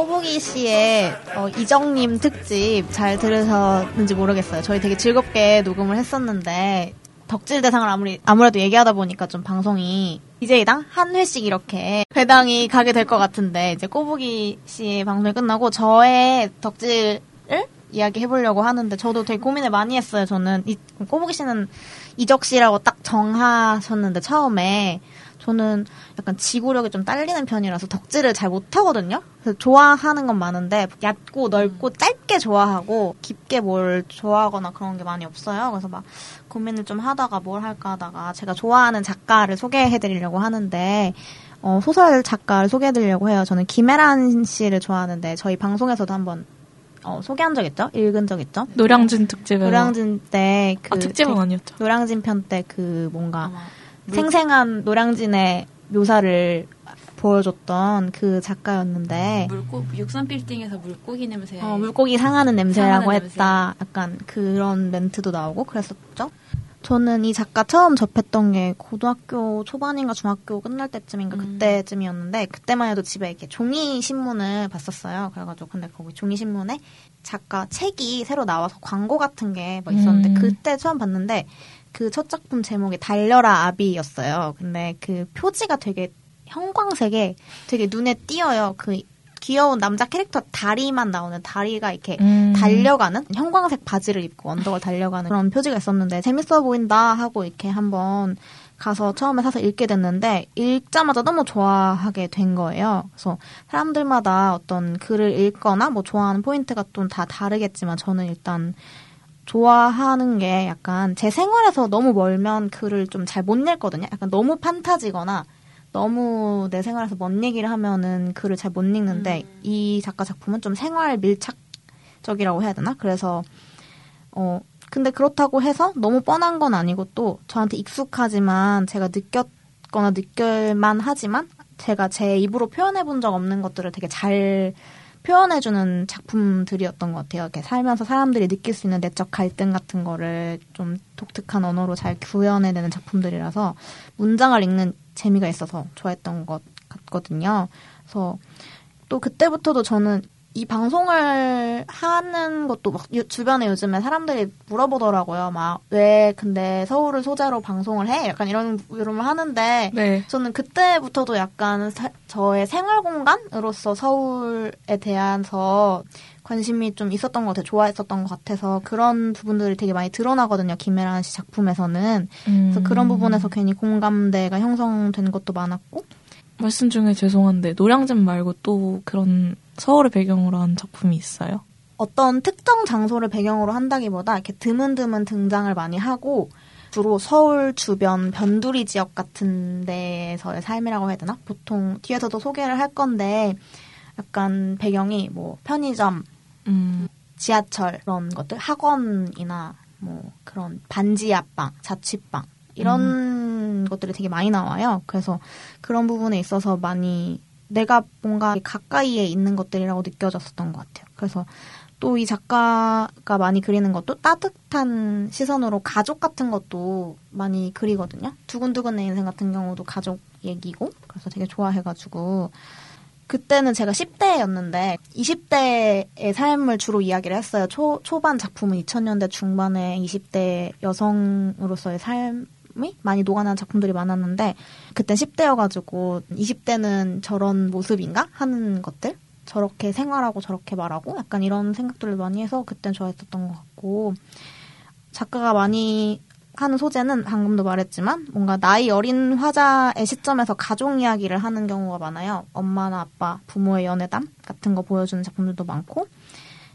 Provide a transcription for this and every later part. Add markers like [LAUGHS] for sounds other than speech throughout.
꼬부기 씨의 어, 이정님 특집 잘 들으셨는지 모르겠어요. 저희 되게 즐겁게 녹음을 했었는데 덕질 대상을 아무리 아무래도 얘기하다 보니까 좀 방송이 DJ당 한 회씩 이렇게 배당이 가게 될 것 같은데 이제 꼬부기 씨의 방송이 끝나고 저의 덕질을 이야기 해보려고 하는데 저도 되게 고민을 많이 했어요. 저는 이, 꼬부기 씨는 이적 씨라고 딱 정하셨는데 처음에 저는 약간 지구력이 좀 딸리는 편이라서 덕질을 잘 못하거든요. 그래서 좋아하는 건 많은데 얕고 넓고 짧게 좋아하고 깊게 뭘 좋아하거나 그런 게 많이 없어요. 그래서 막 고민을 좀 하다가 뭘 할까 하다가 제가 좋아하는 작가를 소개해드리려고 하는데 어, 소설 작가를 소개해드리려고 해요. 저는 김혜란 씨를 좋아하는데 저희 방송에서도 한번 어, 소개한 적 있죠? 읽은 적 있죠? 노량진 특집에 노량진 때 그 아, 특집은 아니었죠. 노량진 편 때 그 뭔가 생생한 노량진의 묘사를 보여줬던 그 작가였는데 물고 육삼 빌딩에서 물고기 냄새. 어, 물고기 상하는 냄새라고 상하는 했다. 약간 그런 멘트도 나오고 그랬었죠. 저는 이 작가 처음 접했던 게 고등학교 초반인가 중학교 끝날 때쯤인가 음. 그때쯤이었는데 그때만 해도 집에 이렇게 종이 신문을 봤었어요. 그래가지고 근데 거기 종이 신문에 작가 책이 새로 나와서 광고 같은 게 뭐 있었는데 음. 그때 처음 봤는데 그 첫 작품 제목이 달려라 아비였어요. 근데 그 표지가 되게 형광색에 되게 눈에 띄어요. 그 귀여운 남자 캐릭터 다리만 나오는 다리가 이렇게 음. 달려가는 형광색 바지를 입고 언덕을 달려가는 그런 표지가 있었는데 재밌어 보인다 하고 이렇게 한번 가서 처음에 사서 읽게 됐는데 읽자마자 너무 좋아하게 된 거예요. 그래서 사람들마다 어떤 글을 읽거나 뭐 좋아하는 포인트가 또다 다르겠지만 저는 일단 좋아하는 게 약간 제 생활에서 너무 멀면 글을 좀 잘 못 읽거든요. 약간 너무 판타지거나 너무 내 생활에서 먼 얘기를 하면은 글을 잘 못 읽는데 이 작가 작품은 좀 생활 밀착적이라고 해야 되나? 그래서 어 근데 그렇다고 해서 너무 뻔한 건 아니고 또 저한테 익숙하지만 제가 느꼈거나 느낄만 하지만 제가 제 입으로 표현해 본 적 없는 것들을 되게 잘 표현해주는 작품들이었던 것 같아요. 이렇게 살면서 사람들이 느낄 수 있는 내적 갈등 같은 거를 좀 독특한 언어로 잘 구현해내는 작품들이라서 문장을 읽는 재미가 있어서 좋아했던 것 같거든요. 그래서 또 그때부터도 저는 이 방송을 하는 것도 막 유- 주변에 요즘에 사람들이 물어보더라고요. 막 왜 근데 서울을 소재로 방송을 해? 약간 이런 물음을 하는데 네. 저는 그때부터도 약간 사- 저의 생활 공간으로서 서울에 대해서 관심이 좀 있었던 것 같아요. 좋아했었던 것 같아서 그런 부분들이 되게 많이 드러나거든요. 김혜란 씨 작품에서는. 그래서 음. 그런 부분에서 괜히 공감대가 형성된 것도 많았고 말씀 중에 죄송한데 노량진 말고 또 그런 서울을 배경으로 한 작품이 있어요? 어떤 특정 장소를 배경으로 한다기보다 이렇게 드문드문 등장을 많이 하고 주로 서울 주변 변두리 지역 같은 데에서의 삶이라고 해야 되나? 보통 뒤에서도 소개를 할 건데 약간 배경이 뭐 편의점, 음. 지하철 그런 것들, 학원이나 뭐 그런 반지 앞방, 자취방 이런 것들이 되게 많이 나와요. 그래서 그런 부분에 있어서 많이 내가 뭔가 가까이에 있는 것들이라고 느껴졌었던 것 같아요. 그래서 또 이 작가가 많이 그리는 것도 따뜻한 시선으로 가족 같은 것도 많이 그리거든요. 두근두근 내 인생 같은 경우도 가족 얘기고 그래서 되게 좋아해가지고 그때는 제가 10대였는데 20대의 삶을 주로 이야기를 했어요. 초, 초반 작품은 2000년대 중반에 20대 여성으로서의 삶 이 많이 녹아나는 작품들이 많았는데 그땐 10대여가지고 20대는 저런 모습인가? 하는 것들? 저렇게 생활하고 저렇게 말하고 약간 이런 생각들을 많이 해서 그땐 좋아했었던 것 같고 작가가 많이 하는 소재는 방금도 말했지만 뭔가 나이 어린 화자의 시점에서 가족 이야기를 하는 경우가 많아요. 엄마나 아빠, 부모의 연애담 같은 거 보여주는 작품들도 많고.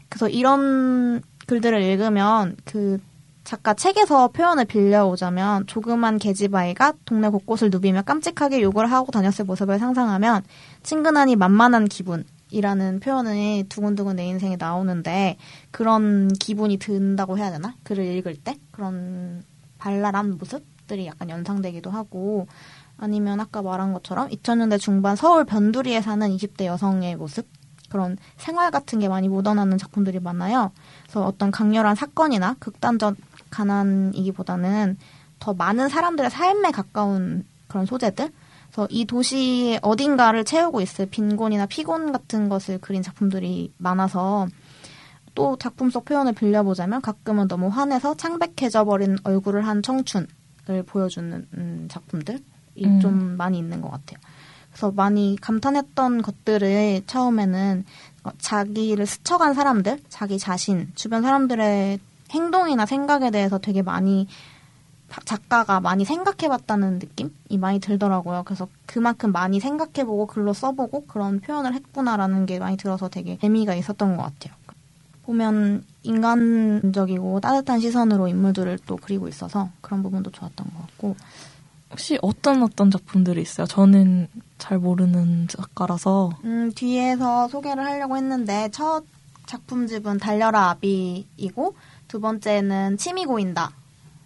그래서 이런 글들을 읽으면 그 작가 책에서 표현을 빌려오자면 조그만 계집아이가 동네 곳곳을 누비며 깜찍하게 욕을 하고 다녔을 모습을 상상하면 친근하니 만만한 기분이라는 표현이 두근두근 내 인생에 나오는데 그런 기분이 든다고 해야 되나? 글을 읽을 때 그런 발랄한 모습들이 약간 연상되기도 하고 아니면 아까 말한 것처럼 2000년대 중반 서울 변두리에 사는 20대 여성의 모습 그런 생활 같은 게 많이 묻어나는 작품들이 많아요. 그래서 어떤 강렬한 사건이나 극단적 가난이기보다는 더 많은 사람들의 삶에 가까운 그런 소재들 그래서 이 도시 어딘가를 채우고 있을 빈곤이나 피곤 같은 것을 그린 작품들이 많아서 또 작품 속 표현을 빌려보자면 가끔은 너무 환해서 창백해져 버린 얼굴을 한 청춘을 보여주는 음, 작품들이 음. 좀 많이 있는 것 같아요. 그래서 많이 감탄했던 것들을 처음에는 어, 자기를 스쳐간 사람들, 자기 자신, 주변 사람들의 행동이나 생각에 대해서 되게 많이 자- 작가가 많이 생각해봤다는 느낌이 많이 들더라고요. 그래서 그만큼 많이 생각해보고 글로 써보고 그런 표현을 했구나라는 게 많이 들어서 되게 재미가 있었던 것 같아요. 보면 인간적이고 따뜻한 시선으로 인물들을 또 그리고 있어서 그런 부분도 좋았던 것 같고 혹시 어떤 어떤 작품들이 있어요? 저는 잘 모르는 작가라서 음, 뒤에서 소개를 하려고 했는데 첫 작품집은 달려라 아비이고 두 번째는 침이 고인다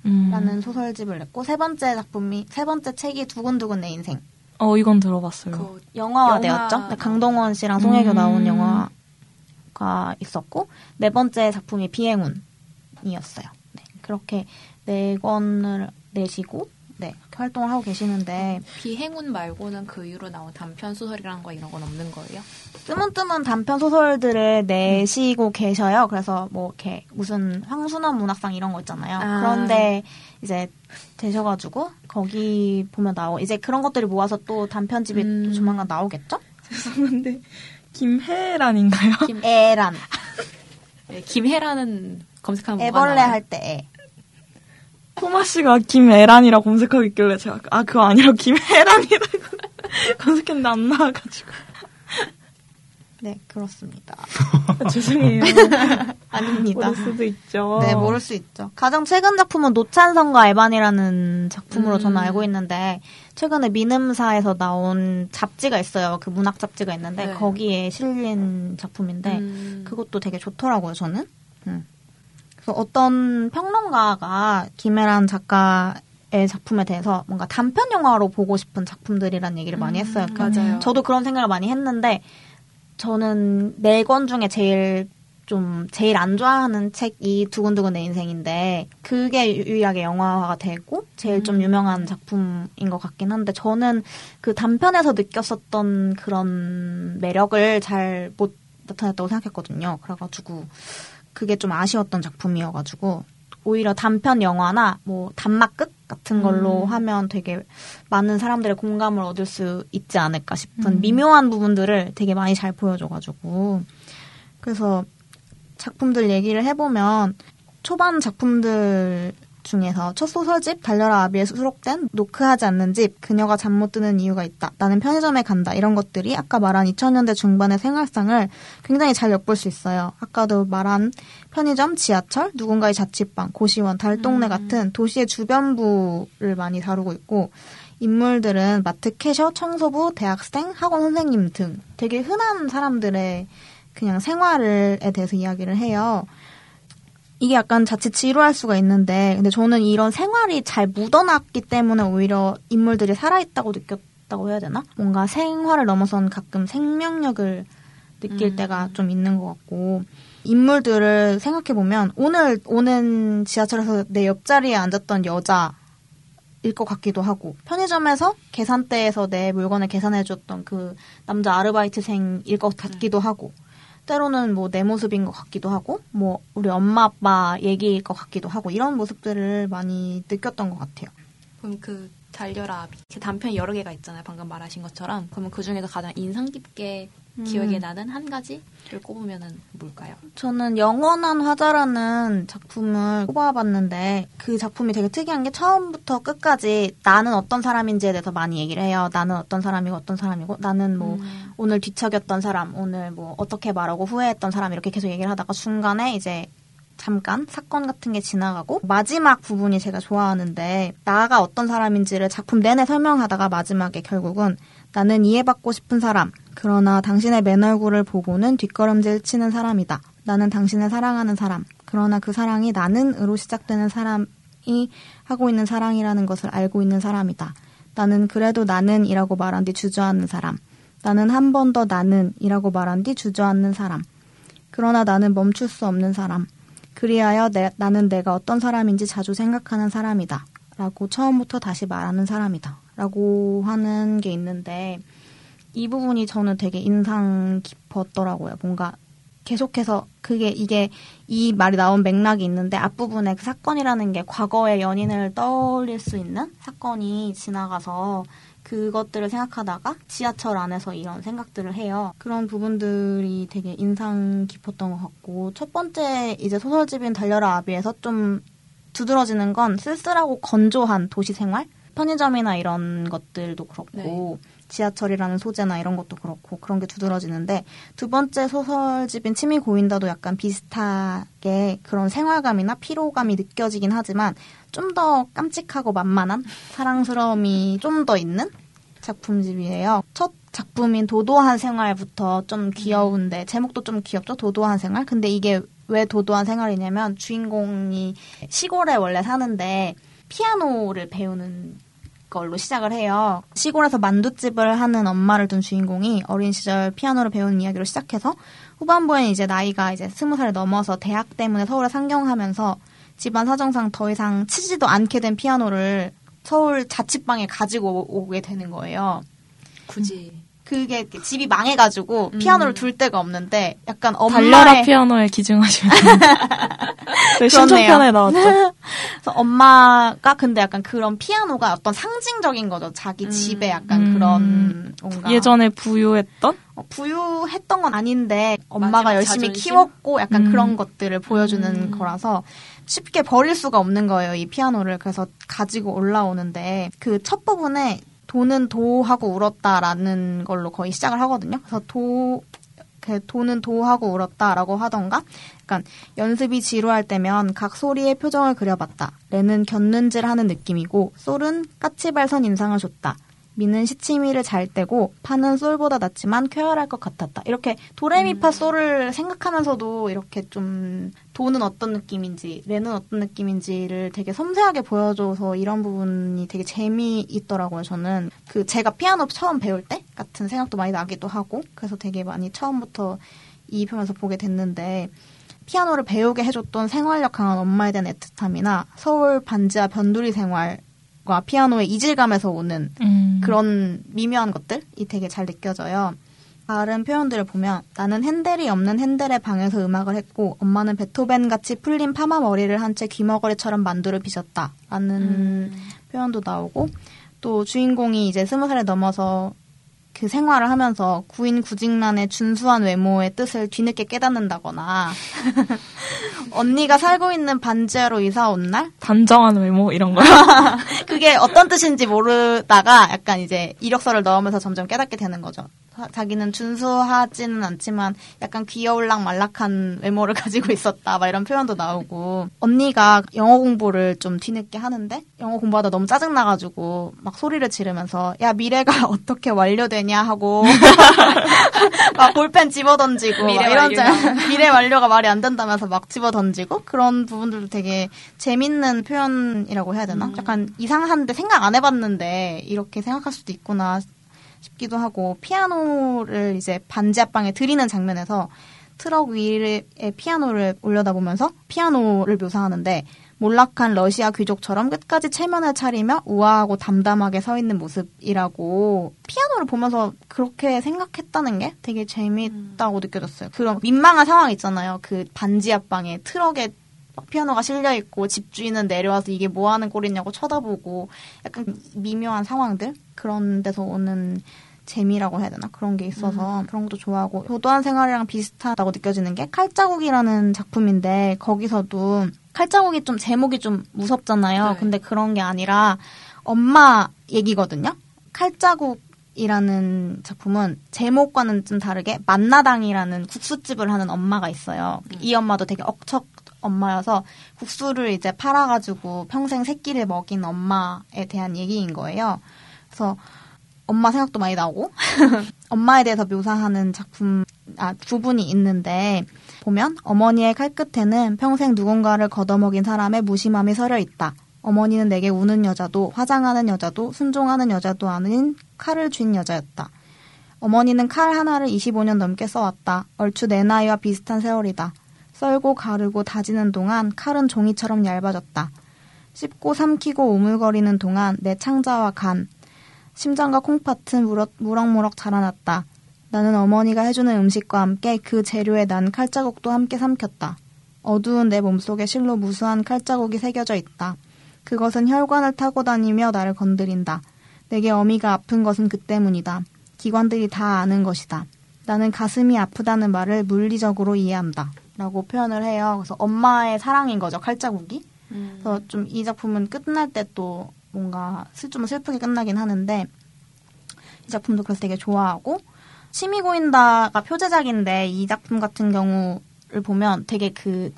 음. 라는 소설집을 냈고 세 번째 작품이 세 번째 책이 두근두근 내 인생 어 이건 들어봤어요. 그 영화화되었죠. 영화- 네, 강동원 씨랑 송혜교 음. 나온 영화가 있었고 네 번째 작품이 비행운이었어요. 네, 그렇게 네 권을 내시고 네 활동을 하고 계시는데 비행운 말고는 그 이후로 나온 단편 소설이라는 거 이런 건 없는 거예요? 뜨문뜨문 단편 소설들을 내시고 계셔요. 그래서 뭐 이렇게 무슨 황순원 문학상 이런 거 있잖아요. 아. 그런데 이제 되셔가지고 거기 보면 나오 이제 그런 것들을 모아서 또 단편집이 음. 또 조만간 나오겠죠? [LAUGHS] 죄송한데 김혜란인가요? 애란 [LAUGHS] 네, 김혜라는 검색하면 나와요? 할때 애. 토마 씨가 김애란이라 검색하고 있길래 제가 아 그거 아니라 김혜란이라고 [LAUGHS] 검색했는데 안 나와가지고 네 그렇습니다. [LAUGHS] 죄송해요. [LAUGHS] 아닙니다. 모를 수도 있죠. 네 모를 수 있죠. 가장 최근 작품은 노찬성과 에반이라는 작품으로 음. 저는 알고 있는데 최근에 민음사에서 나온 잡지가 있어요. 그 문학 잡지가 있는데 네. 거기에 실린 작품인데 음. 그것도 되게 좋더라고요, 저는. 음. 그래서 어떤 평론가가 김혜란 작가 의 작품에 대해서 뭔가 단편 영화로 보고 싶은 작품들이란 얘기를 많이 했어요. 음, 그러니까 맞아요. 저도 그런 생각을 많이 했는데 저는 네 권 중에 제일 좀 제일 안 좋아하는 책이 두근두근 내 인생인데 그게 유일하게 영화화가 되고 제일 좀 음. 유명한 작품인 것 같긴 한데 저는 그 단편에서 느꼈었던 그런 매력을 잘 못 나타냈다고 생각했거든요. 그래가지고 그게 좀 아쉬웠던 작품이어가지고 오히려 단편 영화나 뭐 단막 끝 같은 걸로 음. 하면 되게 많은 사람들의 공감을 얻을 수 있지 않을까 싶은 음. 미묘한 부분들을 되게 많이 잘 보여줘가지고 그래서 작품들 얘기를 해보면 초반 작품들 중에서 첫 소설집 달려라 아비에 수록된 노크하지 않는 집 그녀가 잠 못 드는 이유가 있다 나는 편의점에 간다 이런 것들이 아까 말한 2000년대 중반의 생활상을 굉장히 잘 엿볼 수 있어요 아까도 말한 편의점 지하철 누군가의 자취방 고시원 달동네 음. 같은 도시의 주변부를 많이 다루고 있고 인물들은 마트 캐셔 청소부 대학생 학원 선생님 등 되게 흔한 사람들의 그냥 생활에 대해서 이야기를 해요. 이게 약간 자칫 지루할 수가 있는데, 근데 저는 이런 생활이 잘 묻어났기 때문에 오히려 인물들이 살아있다고 느꼈다고 해야 되나? 뭔가 생활을 넘어선 가끔 생명력을 느낄 음. 때가 좀 있는 것 같고, 인물들을 생각해 보면, 오늘 오는 지하철에서 내 옆자리에 앉았던 여자, 일 것 같기도 하고 편의점에서 계산대에서 내 물건을 계산해 줬던 그 남자 아르바이트생일 것 같기도 하고 때로는 뭐 내 모습인 것 같기도 하고 뭐 우리 엄마 아빠 얘기일 것 같기도 하고 이런 모습들을 많이 느꼈던 것 같아요. 그럼 그 달려라 단편이 여러 개가 있잖아요. 방금 말하신 것처럼. 그러면 그 중에서 가장 인상 깊게 기억에 음. 나는 한 가지를 꼽으면은 뭘까요? 저는 영원한 화자라는 작품을 꼽아봤는데 그 작품이 되게 특이한 게 처음부터 끝까지 나는 어떤 사람인지에 대해서 많이 얘기를 해요. 나는 어떤 사람이고 어떤 사람이고 나는 뭐 음. 오늘 뒤척였던 사람, 오늘 뭐 어떻게 말하고 후회했던 사람 이렇게 계속 얘기를 하다가 중간에 이제 잠깐 사건 같은 게 지나가고 마지막 부분이 제가 좋아하는데 나가 어떤 사람인지를 작품 내내 설명하다가 마지막에 결국은 나는 이해받고 싶은 사람 그러나 당신의 맨 얼굴을 보고는 뒷걸음질 치는 사람이다. 나는 당신을 사랑하는 사람 그러나 그 사랑이 나는으로 시작되는 사람이 하고 있는 사랑이라는 것을 알고 있는 사람이다. 나는 그래도 나는이라고 말한 뒤 주저앉는 사람. 나는 한 번 더 나는이라고 말한 뒤 주저앉는 사람. 그러나 나는 멈출 수 없는 사람. 그리하여 내, 나는 내가 어떤 사람인지 자주 생각하는 사람이다. 라고 처음부터 다시 말하는 사람이다. 라고 하는 게 있는데 이 부분이 저는 되게 인상 깊었더라고요. 뭔가 계속해서 그게 이게 이 말이 나온 맥락이 있는데 앞부분에 그 사건이라는 게 과거의 연인을 떠올릴 수 있는 사건이 지나가서 그것들을 생각하다가 지하철 안에서 이런 생각들을 해요. 그런 부분들이 되게 인상 깊었던 것 같고 첫 번째 이제 소설집인 달려라 아비에서 좀 두드러지는 건 쓸쓸하고 건조한 도시 생활 편의점이나 이런 것들도 그렇고 네. 지하철이라는 소재나 이런 것도 그렇고 그런 게 두드러지는데 두 번째 소설집인 침이 고인다도 약간 비슷하게 그런 생활감이나 피로감이 느껴지긴 하지만 좀 더 깜찍하고 만만한 사랑스러움이 좀 더 있는 작품집이에요. 첫 작품인 도도한 생활부터 좀 귀여운데 제목도 좀 귀엽죠? 도도한 생활. 근데 이게 왜 도도한 생활이냐면 주인공이 시골에 원래 사는데 피아노를 배우는 걸로 시작을 해요. 시골에서 만두집을 하는 엄마를 둔 주인공이 어린 시절 피아노를 배우는 이야기로 시작해서 후반부엔 이제 나이가 이제 스무 살 넘어서 대학 때문에 서울에 상경하면서 집안 사정상 더 이상 치지도 않게 된 피아노를 서울 자취방에 가지고 오게 되는 거예요. 굳이. 그게 집이 망해가지고 음. 피아노를 둘 데가 없는데 약간 엄마의 달려라 피아노에 기증하시면 [LAUGHS] 네, 신청편에 나왔죠. 그래서 엄마가 근데 약간 그런 피아노가 어떤 상징적인 거죠. 자기 음. 집에 약간 음. 그런 뭔가 예전에 부유했던 어, 부유했던 건 아닌데 엄마가 열심히 자존심? 키웠고 약간 음. 그런 것들을 보여주는 음. 거라서 쉽게 버릴 수가 없는 거예요. 이 피아노를 그래서 가지고 올라오는데 그 첫 부분에 돈은 도하고 울었다라는 걸로 거의 시작을 하거든요. 그래서 도, 그 돈은 도하고 울었다라고 하던가, 약간 연습이 지루할 때면 각 소리의 표정을 그려봤다. 레는 곁눈질 하는 느낌이고, 솔은 까치발선 인상을 줬다. 미는 시치미를 잘 떼고 파는 솔보다 낫지만 쾌활할 것 같았다. 이렇게 도레미파 음. 솔을 생각하면서도 이렇게 좀 도는 어떤 느낌인지 레는 어떤 느낌인지를 되게 섬세하게 보여줘서 이런 부분이 되게 재미있더라고요. 저는 그 제가 피아노 처음 배울 때 같은 생각도 많이 나기도 하고 그래서 되게 많이 처음부터 이 편에서 보게 됐는데 피아노를 배우게 해줬던 생활력 강한 엄마에 대한 애틋함이나 서울 반지하 변두리 생활 과 피아노의 이질감에서 오는 음. 그런 미묘한 것들이 되게 잘 느껴져요. 다른 표현들을 보면 나는 핸델이 없는 핸델의 방에서 음악을 했고 엄마는 베토벤 같이 풀린 파마 머리를 한 채 귀머거리처럼 만두를 빚었다 라는 음. 표현도 나오고 또 주인공이 이제 스무 살에 넘어서 그 생활을 하면서 구인 구직란의 준수한 외모의 뜻을 뒤늦게 깨닫는다거나 [LAUGHS] 언니가 살고 있는 반지하로 이사 온 날 단정한 외모 이런 거 [LAUGHS] 그게 어떤 뜻인지 모르다가 약간 이제 이력서를 넣으면서 점점 깨닫게 되는 거죠. 자기는 준수하지는 않지만 약간 귀여울락 말락한 외모를 [LAUGHS] 가지고 있었다. 막 이런 표현도 나오고 언니가 영어 공부를 좀 뒤늦게 하는데 영어 공부하다 너무 짜증 나가지고 막 소리를 지르면서 야 미래가 [LAUGHS] 어떻게 완료되냐 하고 [LAUGHS] 막 볼펜 집어 던지고 미래 이런 미래 완료가 말이 안 된다면서 막 집어 던지고 그런 부분들도 되게 재밌는 표현이라고 해야 되나? 음. 약간 이상한데 생각 안 해봤는데 이렇게 생각할 수도 있구나 싶기도 하고 피아노를 이제 반지 앞방에 들이는 장면에서 트럭 위에 피아노를 올려다 보면서 피아노를 묘사하는데 몰락한 러시아 귀족처럼 끝까지 체면을 차리며 우아하고 담담하게 서 있는 모습이라고 피아노를 보면서 그렇게 생각했다는 게 되게 재미있다고 음. 느껴졌어요. 그런 민망한 상황 있잖아요. 그 반지 앞방에 트럭에 피아노가 실려 있고 집주인은 내려와서 이게 뭐 하는 꼴이냐고 쳐다보고 약간 미묘한 상황들 그런 데서 오는 재미라고 해야 되나 그런 게 있어서 음. 그런 것도 좋아하고 도도한 생활이랑 비슷하다고 느껴지는 게 칼자국이라는 작품인데 거기서도 칼자국이 좀 제목이 좀 무섭잖아요. 네. 근데 그런 게 아니라 엄마 얘기거든요. 칼자국 이라는 작품은 제목과는 좀 다르게 만나당이라는 국수집을 하는 엄마가 있어요. 음. 이 엄마도 되게 억척 엄마여서 국수를 이제 팔아가지고 평생 새끼를 먹인 엄마에 대한 얘기인 거예요. 그래서 엄마 생각도 많이 나고 [LAUGHS] 엄마에 대해서 묘사하는 작품 아 부분이 있는데 보면 어머니의 칼끝에는 평생 누군가를 걷어먹인 사람의 무심함이 서려 있다. 어머니는 내게 우는 여자도 화장하는 여자도 순종하는 여자도 아닌 칼을 쥔 여자였다. 어머니는 칼 하나를 25년 넘게 써왔다. 얼추 내 나이와 비슷한 세월이다. 썰고 가르고 다지는 동안 칼은 종이처럼 얇아졌다. 씹고 삼키고 오물거리는 동안 내 창자와 간, 심장과 콩팥은 무럭, 무럭 무럭 자라났다. 나는 어머니가 해주는 음식과 함께 그 재료에 난 칼자국도 함께 삼켰다. 어두운 내 몸속에 실로 무수한 칼자국이 새겨져 있다. 그것은 혈관을 타고 다니며 나를 건드린다. 내게 어미가 아픈 것은 그 때문이다. 기관들이 다 아는 것이다. 나는 가슴이 아프다는 말을 물리적으로 이해한다. 라고 표현을 해요. 그래서 엄마의 사랑인 거죠, 칼자국이. 음. 그래서 좀 이 작품은 끝날 때 또 뭔가 슬- 좀 슬프게 끝나긴 하는데 이 작품도 그래서 되게 좋아하고 취미 고인다가 표제작인데 이 작품 같은 경우를 보면 되게 그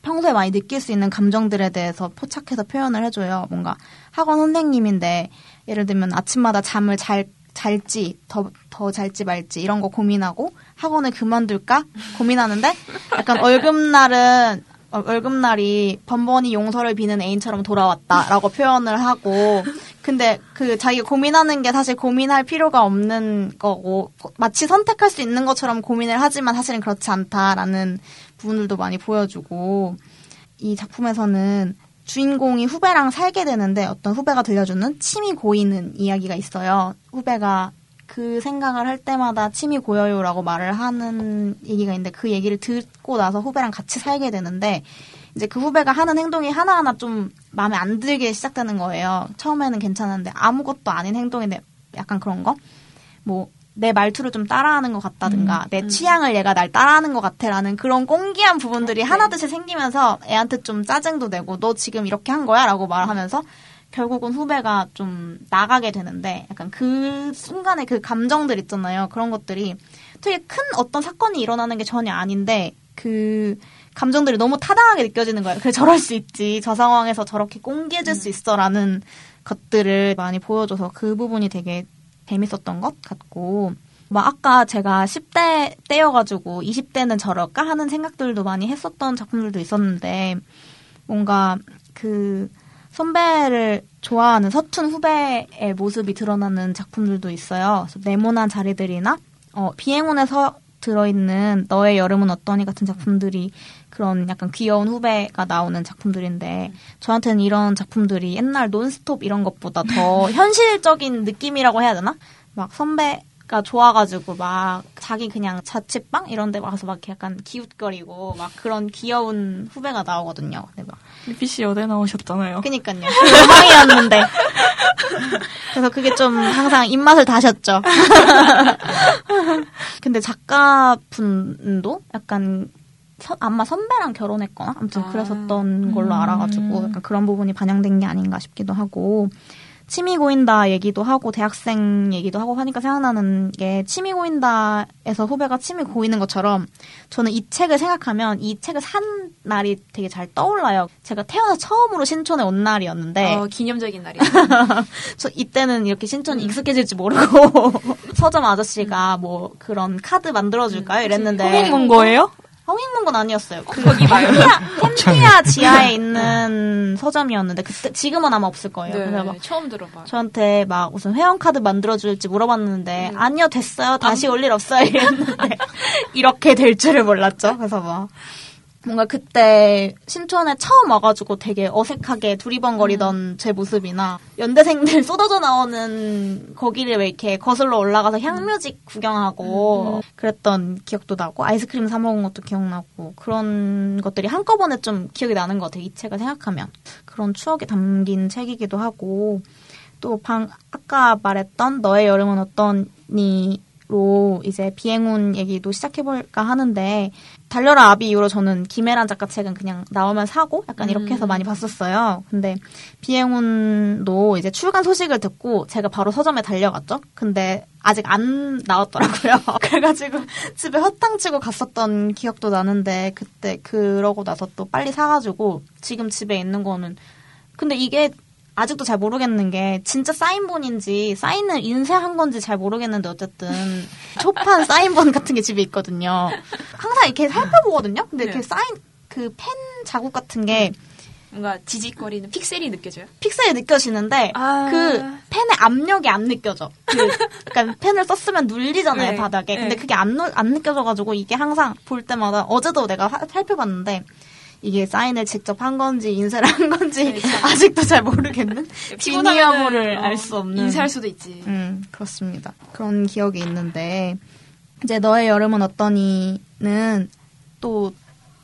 평소에 많이 느낄 수 있는 감정들에 대해서 포착해서 표현을 해줘요. 뭔가 학원 선생님인데 예를 들면 아침마다 잠을 잘 잘지 더 더 잘지 말지 이런 거 고민하고 학원을 그만둘까 고민하는데 약간 월급날은 어, 월급날이 번번이 용서를 비는 애인처럼 돌아왔다라고 표현을 하고 근데 그 자기가 고민하는 게 사실 고민할 필요가 없는 거고 마치 선택할 수 있는 것처럼 고민을 하지만 사실은 그렇지 않다라는 부분들도 많이 보여주고 이 작품에서는 주인공이 후배랑 살게 되는데 어떤 후배가 들려주는 침이 고이는 이야기가 있어요. 후배가 그 생각을 할 때마다 침이 고여요라고 말을 하는 얘기가 있는데 그 얘기를 듣고 나서 후배랑 같이 살게 되는데 이제 그 후배가 하는 행동이 하나하나 좀 마음에 안 들게 시작되는 거예요. 처음에는 괜찮은데 아무것도 아닌 행동인데 약간 그런 거? 뭐, 내 말투를 좀 따라하는 것 같다든가, 내 취향을 얘가 날 따라하는 것 같아라는 그런 꽁기한 부분들이 하나둘씩 생기면서 애한테 좀 짜증도 내고, 너 지금 이렇게 한 거야? 라고 말하면서 결국은 후배가 좀 나가게 되는데, 약간 그 순간에 그 감정들 있잖아요. 그런 것들이 되게 큰 어떤 사건이 일어나는 게 전혀 아닌데, 그 감정들이 너무 타당하게 느껴지는 거예요. 그래, 저럴 수 있지. 저 상황에서 저렇게 꽁기해질 수 있어. 라는 것들을 많이 보여줘서 그 부분이 되게 재밌었던 것 같고, 뭐, 아까 제가 10대 때여가지고 20대는 저럴까 하는 생각들도 많이 했었던 작품들도 있었는데, 뭔가 그 선배를 좋아하는 서툰 후배의 모습이 드러나는 작품들도 있어요. 네모난 자리들이나, 어, 비행운에서 들어있는 너의 여름은 어떠니 같은 작품들이 그런 약간 귀여운 후배가 나오는 작품들인데 저한테는 이런 작품들이 옛날 논스톱 이런 것보다 더 [LAUGHS] 현실적인 느낌이라고 해야 되나? 막 선배 가 좋아가지고 막 자기 그냥 자취방 이런 데 와서 막 약간 기웃거리고 막 그런 귀여운 후배가 나오거든요. 근데 막 PC 여대 나오셨잖아요. 그니까요. 그 영광이었는데. 그래서 그게 좀 항상 입맛을 다셨죠. [LAUGHS] 근데 작가분도 약간 서- 아마 선배랑 결혼했거나 아무튼 아. 그랬었던 걸로 알아가지고 약간 그런 부분이 반영된 게 아닌가 싶기도 하고 취미 고인다 얘기도 하고 대학생 얘기도 하고 하니까 생각나는 게 취미 고인다에서 후배가 취미 고이는 것처럼 저는 이 책을 생각하면 이 책을 산 날이 되게 잘 떠올라요. 제가 태어나 처음으로 신촌에 온 날이었는데 어, 기념적인 날이에요. [LAUGHS] 저 이때는 이렇게 음. 신촌이 익숙해질지 모르고 [LAUGHS] 서점 아저씨가 뭐 그런 카드 만들어줄까요? 이랬는데 성인 본 거예요? 성인문건 아니었어요. 그 거기 말고. 템피아 지하에 있는 서점이었는데 그때 지금은 아마 없을 거예요. 그래서 네, 막 처음 들어봐요. 저한테 막 무슨 회원 카드 만들어 줄지 물어봤는데 음. 아니요 됐어요 다시 올일 없어요 [LAUGHS] 이랬는데 이렇게 될 줄을 몰랐죠. 그래서 막 뭔가 그때 신촌에 처음 와가지고 되게 어색하게 두리번거리던 음. 제 모습이나 연대생들 [LAUGHS] 쏟아져 나오는 거기를 왜 이렇게 거슬러 올라가서 향묘직 구경하고 음. 그랬던 기억도 나고 아이스크림 사 먹은 것도 기억나고 그런 것들이 한꺼번에 좀 기억이 나는 것 같아요. 이 책을 생각하면 그런 추억이 담긴 책이기도 하고 또 방 아까 말했던 너의 여름은 어떠니 로 이제 비행운 얘기도 시작해볼까 하는데 달려라 아비 이후로 저는 김혜란 작가 책은 그냥 나오면 사고 약간 이렇게 해서 많이 봤었어요. 근데 비행운도 이제 출간 소식을 듣고 제가 바로 서점에 달려갔죠. 근데 아직 안 나왔더라고요. [LAUGHS] 그래가지고 집에 허탕치고 갔었던 기억도 나는데 그때 그러고 나서 또 빨리 사가지고 지금 집에 있는 거는 근데 이게 아직도 잘 모르겠는 게 진짜 사인본인지 사인을 인쇄한 건지 잘 모르겠는데 어쨌든 초판 [LAUGHS] 사인본 같은 게 집에 있거든요. 항상 이렇게 살펴보거든요. 근데 네. 그 사인 그 펜 자국 같은 게 뭔가 지직거리는 픽셀이 느껴져요. 픽셀이 느껴지는데 아. 그 펜의 압력이 안 느껴져. 그 약간 펜을 썼으면 눌리잖아요 네. 바닥에. 근데 네. 그게 안, 눌- 안 느껴져가지고 이게 항상 볼 때마다 어제도 내가 하- 살펴봤는데 이게 사인을 직접 한 건지 인쇄를 한 건지 네, 참. [LAUGHS] 아직도 잘 모르겠는 진위 여부를 어, 알수 없는 인쇄할 수도 있지. 음, 그렇습니다. 그런 기억이 있는데, 이제 너의 여름은 어떠니는 또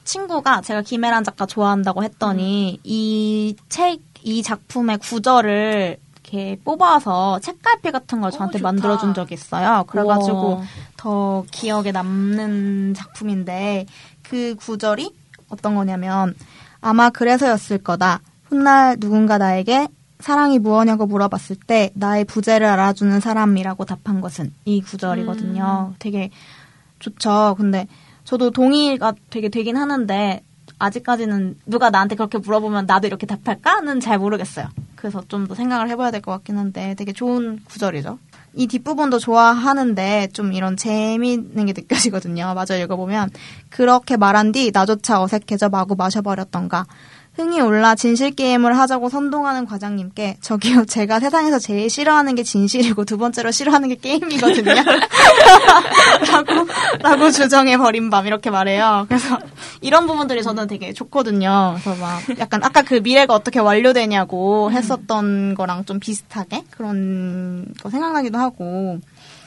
친구가 제가 김혜란 작가 좋아한다고 했더니 이 책, 이 작품의 구절을 이렇게 뽑아서 책갈피 같은 걸 저한테 좋다. 만들어준 적이 있어요. 그래가지고 우와. 더 기억에 남는 작품인데 그 구절이 어떤 거냐면 아마 그래서였을 거다. 훗날 누군가 나에게 사랑이 무엇냐고 물어봤을 때 나의 부재를 알아주는 사람이라고 답한 것은 이 구절이거든요. 되게 좋죠. 근데 저도 동의가 되게 되긴 하는데 아직까지는 누가 나한테 그렇게 물어보면 나도 이렇게 답할까는 잘 모르겠어요. 그래서 좀 더 생각을 해봐야 될 것 같긴 한데 되게 좋은 구절이죠. 이 뒷부분도 좋아하는데 좀 이런 재미있는 게 느껴지거든요. [LAUGHS] 마저 읽어보면. 그렇게 말한 뒤 나조차 어색해져 마구 마셔버렸던가 흥이 올라 진실 게임을 하자고 선동하는 과장님께 저기요 제가 세상에서 제일 싫어하는 게 진실이고 두 번째로 싫어하는 게 게임이거든요. 라고 라고 주정해 버린 밤 이렇게 말해요. 그래서 이런 부분들이 저는 되게 좋거든요. 그래서 막 약간 아까 그 미래가 어떻게 완료되냐고 했었던 거랑 좀 비슷하게 그런 거 생각나기도 하고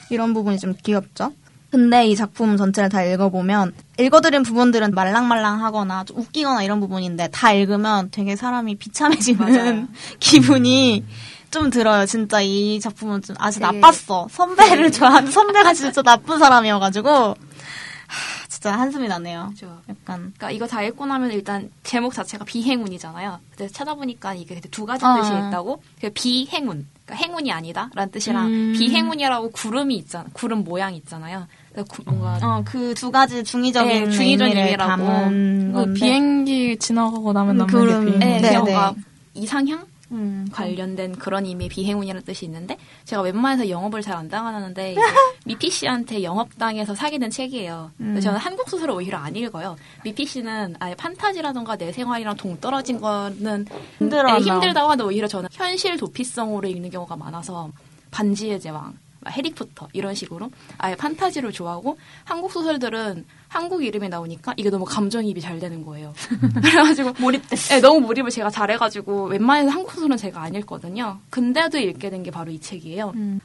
이런 부분이 좀 귀엽죠. 근데 이 작품 전체를 다 읽어보면 읽어드린 부분들은 말랑말랑하거나 좀 웃기거나 이런 부분인데 다 읽으면 되게 사람이 비참해지는. [LAUGHS] 기분이 좀 들어요. 진짜 이 작품은 좀 아주 되게- 나빴어. 선배를 좋아하는 선배가 진짜 나쁜 사람이어가지고 하, 진짜 한숨이 나네요. 그죠. 약간 그러니까 이거 다 읽고 나면 일단 제목 자체가 비행운이잖아요. 근데 찾아보니까 이게 두 가지 어. 뜻이 있다고. 그 비행운, 그러니까 행운이 아니다라는 뜻이랑 음. 비행운이라고 구름이 있잖아. 구름 모양 있잖아요. 그래서 구- 뭔가 어 그 두 가지 중의적인 네, 중의적인 의미라고. 담은 그 비행기 지나가고 나면 남는 구름, 게 비행기. 네, 네, 그냥 네. 이상향 음, 관련된 그런 의미의 비행운이라는 뜻이 있는데 제가 웬만해서 영업을 잘 안 당하는데 [LAUGHS] 미피 씨한테 영업당해서 된 책이에요. 음. 저는 한국 소설을 오히려 안 읽어요. 미피 씨는 아예 판타지라던가 내 생활이랑 동떨어진 거는 힘들어하나. 네, 힘들다고 하는데 오히려 저는 현실 도피성으로 읽는 경우가 많아서 반지의 제왕, 막 해리포터 이런 식으로 아예 판타지를 좋아하고 한국 소설들은 한국 이름이 나오니까 이게 너무 감정이입이 잘 되는 거예요. [LAUGHS] 그래가지고 몰입됐어. 네, 너무 몰입을 제가 잘해가지고 웬만해서 한국 소설은 제가 안 읽거든요. 근데도 읽게 된 게 바로 이 책이에요. 음.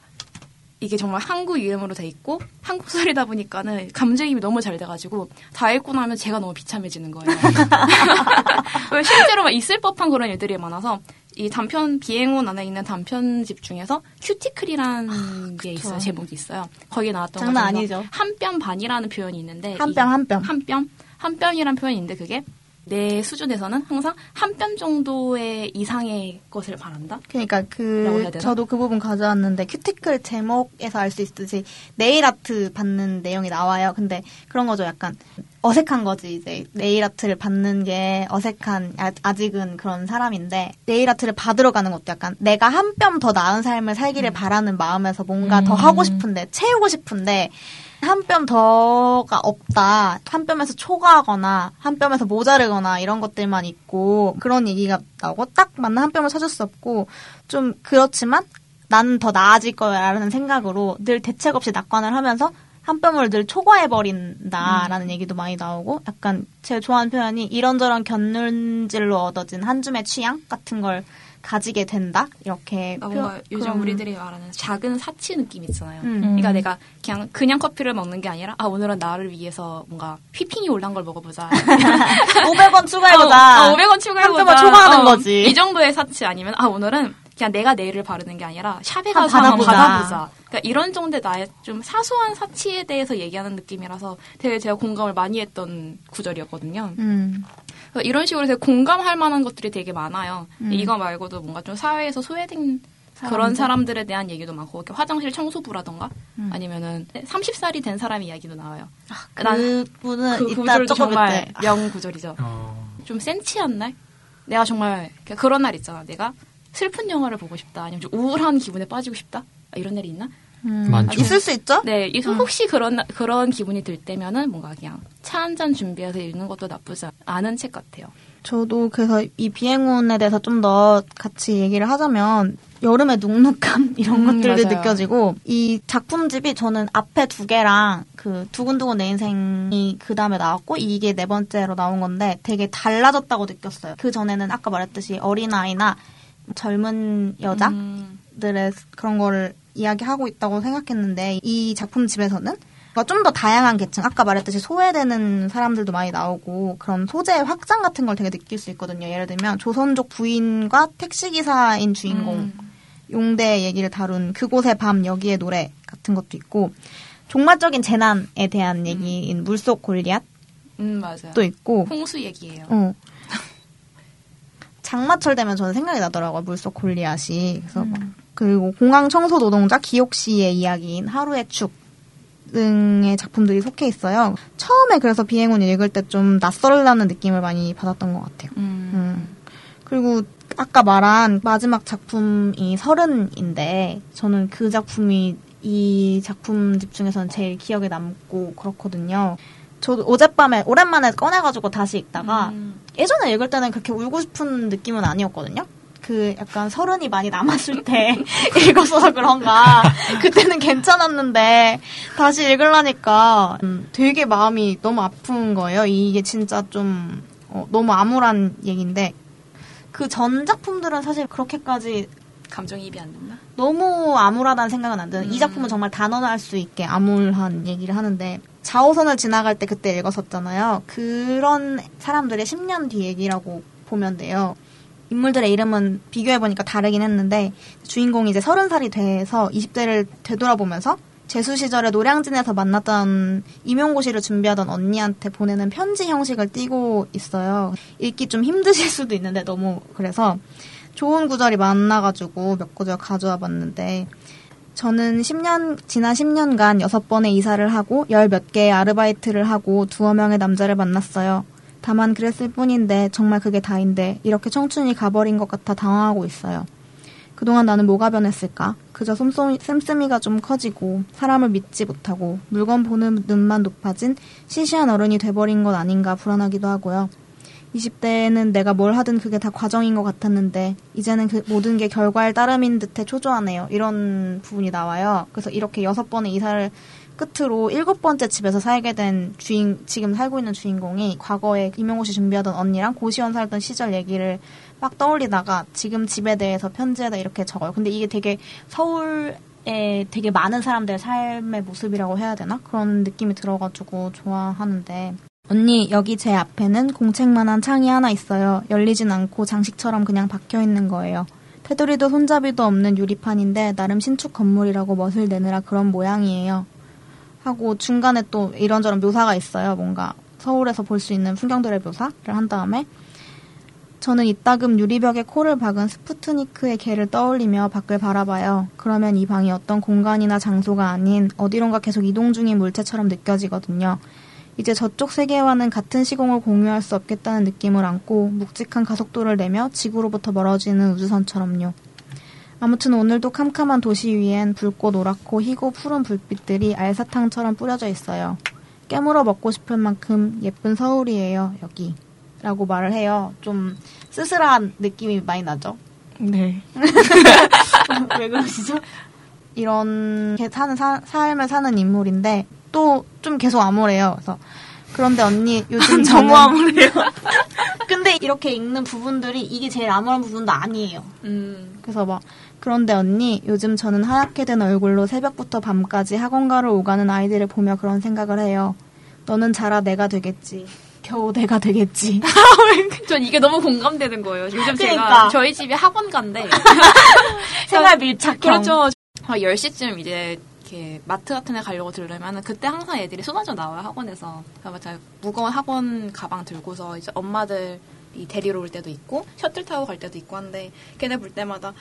이게 정말 한국 이름으로 돼 있고 한국 소설이다 보니까는 감정이입이 너무 잘 돼가지고 다 읽고 나면 제가 너무 비참해지는 거예요. [LAUGHS] [LAUGHS] 왜 실제로 막 있을 법한 그런 일들이 많아서 이 단편 비행운 안에 있는 단편집 중에서 큐티클이라는 게 있어요. 제목이 있어요. 거기에 나왔던 장난 아니죠. 한 뼘 반이라는 표현이 있는데 한 이- 뼘, 한 뼘. 한 뼘? 한 뼘이란 표현이 있는데 그게 내 수준에서는 항상 한 뼘 정도의 이상의 것을 바란다? 그러니까 그? 저도 그 부분 가져왔는데 큐티클 제목에서 알 수 있듯이 네일 아트 받는 내용이 나와요. 근데 그런 거죠. 약간 어색한 거지 이제 네일 아트를 받는 게 어색한 아- 아직은 그런 사람인데 네일 아트를 받으러 가는 것도 약간 내가 한 뼘 더 나은 삶을 살기를 바라는 마음에서 뭔가 더 음. 하고 싶은데 채우고 싶은데 한 뼘 더가 없다. 한 뼘에서 초과하거나 한 뼘에서 모자르거나 이런 것들만 있고 그런 얘기가 나오고 딱 맞는 한 뼘을 찾을 수 없고 좀 그렇지만 나는 더 나아질 거야라는 생각으로 늘 대책 없이 낙관을 하면서 한 뼘을 늘 초과해 버린다라는 얘기도 많이 나오고 약간 제가 좋아하는 표현이 이런저런 견눈질로 얻어진 한 줌의 취향 같은 걸 가지게 된다 이렇게 아, 뭔가 표- 요즘 그런- 우리들이 말하는 작은 사치 느낌 있잖아요. 음. 그러니까 내가 그냥 그냥 커피를 먹는 게 아니라 아 오늘은 나를 위해서 뭔가 휘핑이 올란 걸 먹어보자. [LAUGHS] 500원 추가해보자. 아, 500원 추가해보자. 한 뼘을 초과하는 어, 거지. 이 정도의 사치 아니면 아 오늘은 그냥 내가 네일을 바르는 게 아니라 샵에 가서 한번 받아보자. 받아보자. 그러니까 이런 정도의 나의 좀 사소한 사치에 대해서 얘기하는 느낌이라서 되게 제가 공감을 많이 했던 구절이었거든요. 음. 이런 식으로 되게 공감할 만한 것들이 되게 많아요. 음. 이거 말고도 뭔가 좀 사회에서 소외된 그런 사람들? 사람들에 대한 얘기도 많고 이렇게 화장실 청소부라던가 음. 아니면은 30살이 된 사람 이야기도 나와요. 난 그분은 그 구절도 조금 정말 명 구절이죠. 어, 좀 센치한 날? 내가 정말 그러니까 그런 날 있잖아. 내가 슬픈 영화를 보고 싶다. 아니면 좀 우울한 기분에 빠지고 싶다. 아, 이런 날이 있나? 음, 많죠. 있을 수 있죠? 네, 이 혹시 그런 나- 그런 기분이 들 때면은 뭔가 그냥 차 한 잔 준비해서 읽는 것도 나쁘지 않은 책 같아요. 저도 그래서 이 비행운에 대해서 좀 더 같이 얘기를 하자면 여름의 눅눅함 [LAUGHS] 이런 음, 것들도 맞아요. 느껴지고 이 작품집이 저는 앞에 두 개랑 그 두근두근 내 인생이 그 다음에 나왔고 이게 네 번째로 나온 건데 되게 달라졌다고 느꼈어요. 그 전에는 아까 말했듯이 어린 아이나 젊은 여자 음. 들의 그런 거를 이야기하고 있다고 생각했는데 이 작품집에서는 좀더 다양한 계층, 아까 말했듯이 소외되는 사람들도 많이 나오고 그런 소재의 확장 같은 걸 되게 느낄 수 있거든요. 예를 들면 조선족 부인과 택시기사인 주인공 음. 용대 얘기를 다룬 그곳의 밤 여기의 노래 같은 것도 있고 종말적인 재난에 대한 얘기인 물속 골리앗도 음, 맞아요. 있고 홍수 얘기예요. 어. 장마철 되면 저는 생각이 나더라고요. 물속 골리앗이. 그래서 막 그리고 공항 청소 노동자 기옥 씨의 이야기인 하루의 축 등의 작품들이 속해 있어요. 처음에 그래서 비행운 읽을 때 좀 낯설다는 느낌을 많이 받았던 것 같아요. 음. 음. 그리고 아까 말한 마지막 작품이 서른인데 저는 그 작품이 이 작품집 중에서는 제일 기억에 남고 그렇거든요. 저도 어젯밤에 오랜만에 꺼내가지고 다시 읽다가 음. 예전에 읽을 때는 그렇게 울고 싶은 느낌은 아니었거든요. 그 약간 서른이 많이 남았을 때 [LAUGHS] 읽었어서 그런가 그때는 괜찮았는데 다시 읽으려니까 음, 되게 마음이 너무 아픈 거예요. 이게 진짜 좀 어, 너무 암울한 얘기인데 그 전 작품들은 사실 그렇게까지 감정이입이 안 된다? 너무 암울하다는 생각은 안 드는. 이 음. 작품은 정말 단언할 수 있게 암울한 얘기를 하는데 자오선을 지나갈 때 그때 읽었었잖아요. 그런 사람들의 10년 뒤 얘기라고 보면 돼요. 인물들의 이름은 비교해보니까 다르긴 했는데 주인공이 이제 30살이 돼서 20대를 되돌아보면서 재수 시절에 노량진에서 만났던 임용고시를 준비하던 언니한테 보내는 편지 형식을 띠고 있어요. 읽기 좀 힘드실 수도 있는데 너무 그래서 좋은 구절이 많아가지고 몇 구절 가져와 봤는데 저는 10년, 지난 10년간 6번의 이사를 하고 열 몇 개의 아르바이트를 하고 두어 명의 남자를 만났어요. 다만 그랬을 뿐인데 정말 그게 다인데 이렇게 청춘이 가버린 것 같아 당황하고 있어요. 그동안 나는 뭐가 변했을까? 그저 쏨쏨, 씀씀이가 좀 커지고 사람을 믿지 못하고 물건 보는 눈만 높아진 시시한 어른이 돼버린 것 아닌가 불안하기도 하고요. 20대에는 내가 뭘 하든 그게 다 과정인 것 같았는데 이제는 그 모든 게 결과에 따름인 듯해 초조하네요. 이런 부분이 나와요. 그래서 이렇게 여섯 번의 이사를 끝으로 일곱 번째 집에서 살게 된 주인 지금 살고 있는 주인공이 과거에 임용고시 준비하던 언니랑 고시원 살던 시절 얘기를 막 떠올리다가 지금 집에 대해서 편지에다 이렇게 적어요. 근데 이게 되게 서울 에 되게 많은 사람들의 삶의 모습이라고 해야 되나? 그런 느낌이 들어가지고 좋아하는데 언니, 여기 제 앞에는 공책만한 창이 하나 있어요. 열리진 않고 장식처럼 그냥 박혀 있는 거예요. 테두리도 손잡이도 없는 유리판인데 나름 신축 건물이라고 멋을 내느라 그런 모양이에요. 하고 중간에 또 이런저런 묘사가 있어요. 뭔가 서울에서 볼 수 있는 풍경들의 묘사를 한 다음에 저는 이따금 유리벽에 코를 박은 스푸트니크의 개를 떠올리며 밖을 바라봐요. 그러면 이 방이 어떤 공간이나 장소가 아닌 어디론가 계속 이동 중인 물체처럼 느껴지거든요. 이제 저쪽 세계와는 같은 시공을 공유할 수 없겠다는 느낌을 안고 묵직한 가속도를 내며 지구로부터 멀어지는 우주선처럼요. 아무튼 오늘도 캄캄한 도시 위엔 붉고 노랗고 희고 푸른 불빛들이 알사탕처럼 뿌려져 있어요. 깨물어 먹고 싶을 만큼 예쁜 서울이에요, 여기. 라고 말을 해요. 좀 쓸쓸한 느낌이 많이 나죠? 네. [LAUGHS] 왜 그러시죠? 이런 게 사는 사- 삶을 사는 인물인데 또 좀 계속 암울해요. 그래서 그런데 언니 [LAUGHS] 요즘 저는 너무 아무래요. [LAUGHS] 근데 이렇게 읽는 부분들이 이게 제일 암울한 부분도 아니에요. 음. 그래서 막 그런데 언니 요즘 저는 하얗게 된 얼굴로 새벽부터 밤까지 학원가를 오가는 아이들을 보며 그런 생각을 해요. 너는 자라 내가 되겠지. 겨우 내가 되겠지. [LAUGHS] 전 이게 너무 공감되는 거예요. 요즘 제가 그러니까. 저희 집이 학원가인데 생활 밀착형. 그렇죠. 한 10시쯤 이제 이렇게 마트 같은 데 가려고 들으면 그때 항상 애들이 쏟아져 나와요, 학원에서. 제가 무거운 학원 가방 들고서 이제 엄마들 이 데리러 올 때도 있고 셔틀 타고 갈 때도 있고 한데 걔네 볼 때마다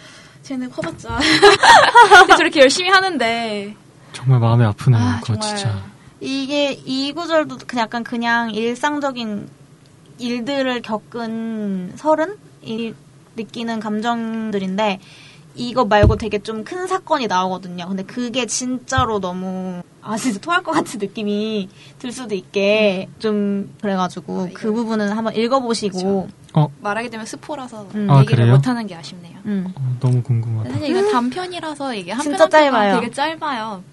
쟤네 커봤자 [LAUGHS] 저렇게 열심히 하는데 정말 마음이 아프네요. 아, 그거 정말. 진짜. 이게 이 구절도 그냥 약간 그냥 일상적인 일들을 겪은 서른 이 느끼는 감정들인데 이거 말고 되게 좀 큰 사건이 나오거든요. 근데 그게 진짜로 너무 아 진짜 토할 것 같은 느낌이 들 수도 있게 좀 그래가지고 그 부분은 한번 읽어보시고 어. 말하게 되면 스포라서 음. 아, 얘기를 그래요? 못하는 게 아쉽네요. 음. 어, 너무 궁금하다. 사실 이거 단편이라서 이게 한편 진짜 짧아요. 되게 짧아요.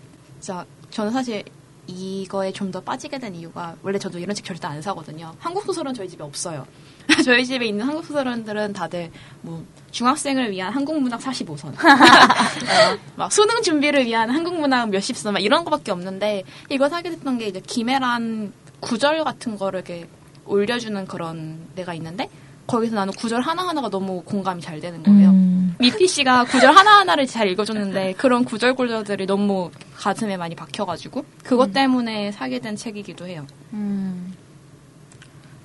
진짜 저는 사실 이거에 좀 더 빠지게 된 이유가 원래 저도 이런 책 절대 안 사거든요. 한국 소설은 저희 집에 없어요. [LAUGHS] 저희 집에 있는 한국 소설들은 다들 뭐 중학생을 위한 한국 문학 45선, [LAUGHS] 어, 막 수능 준비를 위한 한국 문학 몇십 선, 막 이런 거밖에 없는데 이거 사게 됐던 게 이제 김애란 구절 같은 거를 이렇게 올려주는 그런 데가 있는데 거기서 나는 구절 하나하나가 너무 공감이 잘 되는 거예요. 음. 미피 씨가 구절 하나하나를 잘 읽어줬는데 그런 구절 구절들이 너무 가슴에 많이 박혀가지고 그것 때문에 사게 된 책이기도 해요. 음.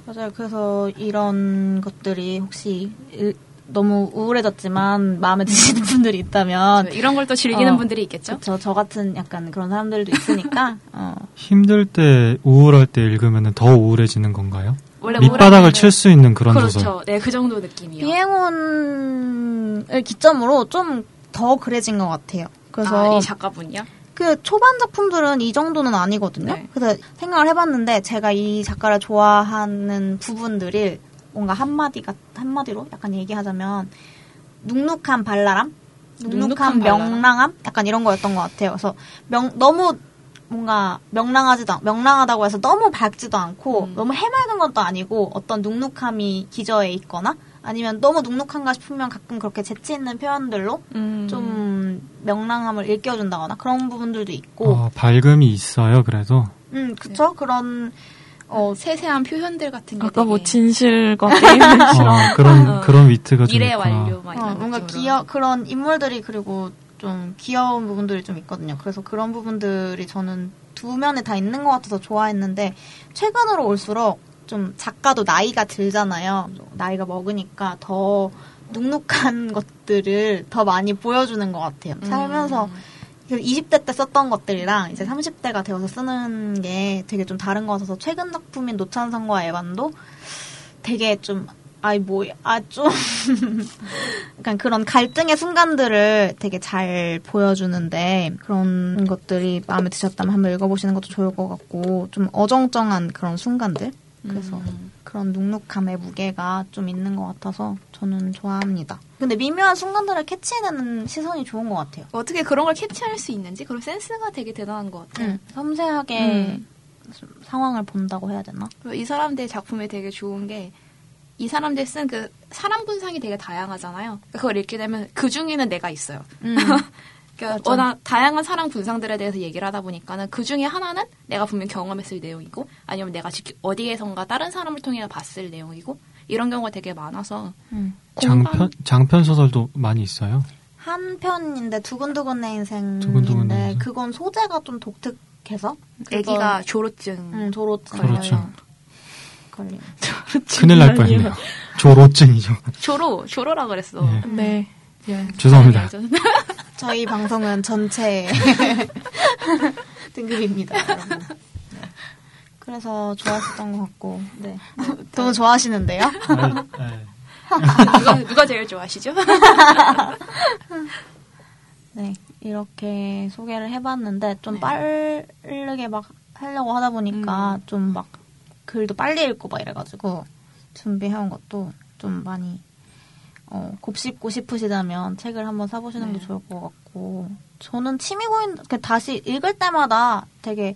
맞아요. 그래서 이런 것들이 혹시 일- 너무 우울해졌지만 마음에 드시는 [LAUGHS] 분들이 있다면 이런 걸 또 즐기는 어, 분들이 있겠죠? 저, 저 같은 약간 그런 사람들도 있으니까 어. 힘들 때, 우울할 때 읽으면 더 우울해지는 건가요? 원래 밑바닥을 칠 수 있는 그런 그렇죠. 소설. 네, 그 정도 느낌이요. 비행운을 기점으로 좀 더 그래진 것 같아요. 그래서 아, 이 작가분이요? 그 초반 작품들은 이 정도는 아니거든요. 네. 그래서 생각을 해봤는데 제가 이 작가를 좋아하는 부분들이 뭔가 한마디가 한마디로 약간 얘기하자면 눅눅한 발랄함, 눅눅한, 눅눅한 발랄함? 명랑함, 약간 이런 거였던 것 같아요. 그래서 명 너무 뭔가 명랑하지도 않- 명랑하다고 해서 너무 밝지도 않고 음. 너무 해맑은 것도 아니고 어떤 눅눅함이 기저에 있거나 아니면 너무 눅눅한가 싶으면 가끔 그렇게 재치 있는 표현들로 음. 좀 명랑함을 일깨워준다거나 그런 부분들도 있고, 어, 밝음이 있어요, 그래도. 음, 그쵸? 그런, 어, 세세한 표현들 같은 게 아까 뭐 되게 진실과 게임을 싫어. 어, 그런, 어. 그런 위트가 좀 미래. 완료 막 어, 이런 뭔가. 귀여, 그런 인물들이 그리고 좀 귀여운 부분들이 좀 있거든요. 그래서 그런 부분들이 저는 두 면에 다 있는 것 같아서 좋아했는데, 최근으로 올수록 좀 작가도 나이가 들잖아요. 나이가 먹으니까 더 눅눅한 [LAUGHS] 것들을 더 많이 보여주는 것 같아요. 음. 살면서 20대 때 썼던 것들이랑 이제 30대가 되어서 쓰는 게 되게 좀 다른 것 같아서 최근 작품인 노찬성과 에반도 되게 좀 아이 뭐야 아 좀 [LAUGHS] 약간 그런 갈등의 순간들을 되게 잘 보여주는데 그런 것들이 마음에 드셨다면 한번 읽어보시는 것도 좋을 것 같고 좀 어정쩡한 그런 순간들 그래서 음. 그런 눅눅함의 무게가 좀 있는 것 같아서 저는 좋아합니다. 근데 미묘한 순간들을 캐치해내는 시선이 좋은 것 같아요. 어떻게 그런 걸 캐치할 수 있는지 그런 센스가 되게 대단한 것 같아요. 음, 섬세하게 음. 상황을 본다고 해야 되나? 이 사람들 작품이 되게 좋은 게 이 사람들 쓴 그 사람 분상이 되게 다양하잖아요. 그걸 읽게 되면 그 중에는 내가 있어요. 음. [LAUGHS] 그러니까. 워낙 다양한 사람 분상들에 대해서 얘기를 하다 보니까는 그 중에 하나는 내가 분명 경험했을 내용이고 아니면 내가 어디에선가 다른 사람을 통해 봤을 내용이고 이런 경우가 되게 많아서 음. 장편, 장편 소설도 많이 있어요. 한 편인데 두근두근 내 인생인데 두근두근 내 인생. 그건 소재가 좀 독특해서 애기가 조로증 음, 조로증 조로증. 걸림. [LAUGHS] 큰일 날 뻔했네요. 조로증이죠. 조로 조로라 그랬어. 예. 네. 예. 죄송합니다. 알죠? [LAUGHS] 저희 방송은 전체 [LAUGHS] 등급입니다, 여러분. 네. 그래서 좋았었던 것 같고, 네. 너무 좋아하시는데요? 아, 네. 누가 누가 제일 좋아하시죠? 네. 이렇게 소개를 해봤는데, 좀 네. 빠르게 막 하려고 하다 보니까, 좀막 글도 빨리 읽고 막 이래가지고, 준비해온 것도 좀 많이, 어, 곱씹고 싶으시다면 책을 한번 사보시는 게 네. 좋을 것 같고, 저는 취미 고인, 그 다시 읽을 때마다 되게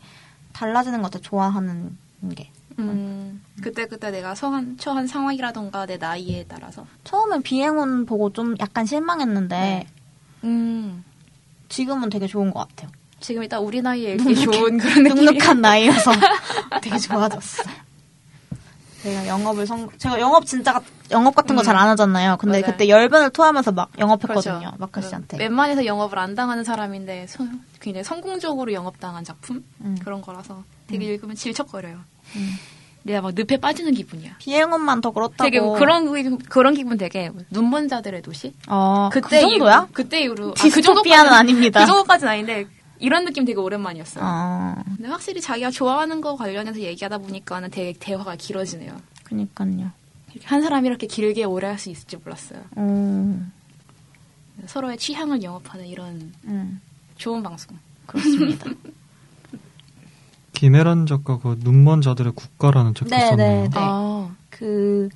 달라지는 것 같아요, 좋아하는 게. 음, 그때 그때 내가 처한 처한 상황이라던가 내 나이에 따라서. 처음엔 비행운 보고 좀 약간 실망했는데, 네. 음, 지금은 되게 좋은 것 같아요. 지금 일단 우리 나이에 읽기 좋은 그런. 눅눅한 나이여서 [LAUGHS] 되게 좋아졌어요. 제가 영업을 성, 제가 영업 진짜, 가- 영업 같은 거 음. 잘안 하잖아요. 근데 맞아요. 그때 열변을 토하면서 막 영업했거든요. 그렇죠. 마크 씨한테. 웬만해서 영업을 안 당하는 사람인데 성- 굉장히 성공적으로 영업당한 작품 음. 그런 거라서 되게 읽으면 질척거려요. 음. 내가 막 늪에 빠지는 기분이야. 비행운만 더 그렇다고. 되게 뭐 그런 기- 그런 기분 되게 눈먼 자들의 도시. 어, 그때 그 정도야? 이후, 그때 이후로 아, 디스토피아는 아닙니다. 그 정도까지는 아닌데 이런 느낌 되게 오랜만이었어요. 어, 근데 확실히 자기가 좋아하는 거 관련해서 얘기하다 보니까는 되게 대화가 길어지네요. 그니까요. 한 사람이 이렇게 길게 오래 할 수 있을지 몰랐어요. 음, 서로의 취향을 영업하는 이런 음, 좋은 방송. 그렇습니다. 김혜란 작가가 눈먼 자들의 국가라는 책도 네, 썼네요. 네, 네. 아, 그,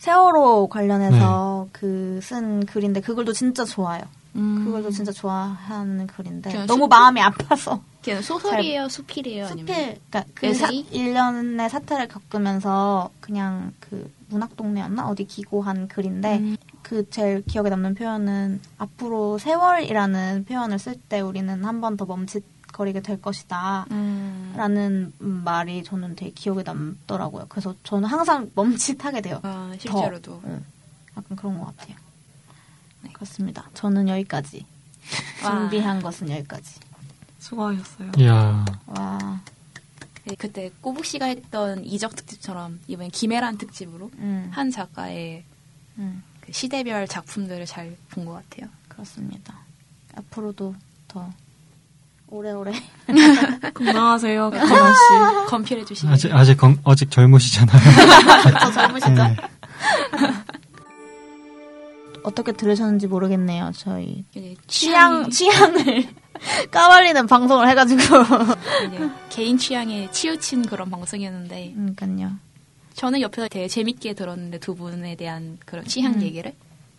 세월호 관련해서 그쓴 글인데 그 글도 진짜 좋아요. 음. 그 글도 진짜 좋아하는 글인데 너무 숲- 마음이 아파서 걔는 소설이에요, 수필이에요, 수필 그러니까 그 사, 에세이? 1년의 사태를 겪으면서 그냥 그 문학 동네였나 어디 기고한 글인데 음. 그 제일 기억에 남는 표현은 앞으로 세월이라는 표현을 쓸 때 우리는 한 번 더 멈칫 거리게 될 것이다. 음. 라는 말이 저는 되게 기억에 남더라고요. 그래서 저는 항상 멈칫하게 돼요. 아, 실제로도. 더. 응. 약간 그런 것 같아요. 네, 그렇습니다. 저는 여기까지. 와. 준비한 것은 여기까지. 수고하셨어요. 이야. 와, 네, 그때 꼬북 씨가 했던 이적 특집처럼 이번엔 김혜란 특집으로 음, 한 작가의 음, 그 시대별 작품들을 잘 본 것 같아요. 그렇습니다. 앞으로도 더 오래오래. [LAUGHS] 건강하세요, 박가만 씨. 건필해 주시면 아직 아직 건- 아직 젊으시잖아요. 더 젊으시죠? 네. [LAUGHS] 어떻게 들으셨는지 모르겠네요. 저희 이제 취향, 취향을 [LAUGHS] 까발리는 방송을 해가지고. 이제 개인 취향에 치우친 그런 방송이었는데 그러니까요. 저는 옆에서 되게 재밌게 들었는데 두 분에 대한 그런 취향 음. 얘기를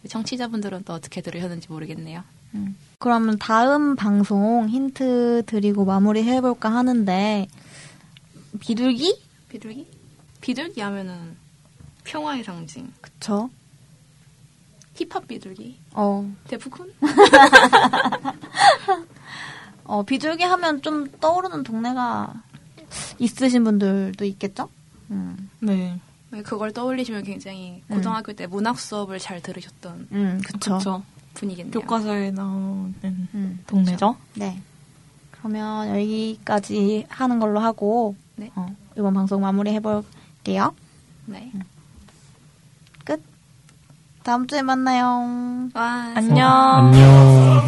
청취자분들은 또 어떻게 들으셨는지 모르겠네요. 음. 그러면 다음 방송 힌트 드리고 마무리 해볼까 하는데 비둘기? 비둘기? 비둘기 하면은 평화의 상징. 그쵸? 힙합 비둘기. 어, 데프콘? [LAUGHS] 어 비둘기 하면 좀 떠오르는 동네가 있으신 분들도 있겠죠? 음, 네. 네, 그걸 떠올리시면 굉장히 고등학교 때 문학 수업을 잘 들으셨던 음, 그쵸. 그렇죠. 분이겠네요. 교과서에 나오는 음, 동네죠. 네. 그러면 여기까지 하는 걸로 하고 네. 어, 이번 방송 마무리 해볼게요. 네. 끝. 다음 주에 만나요. 와, 안녕. 안녕.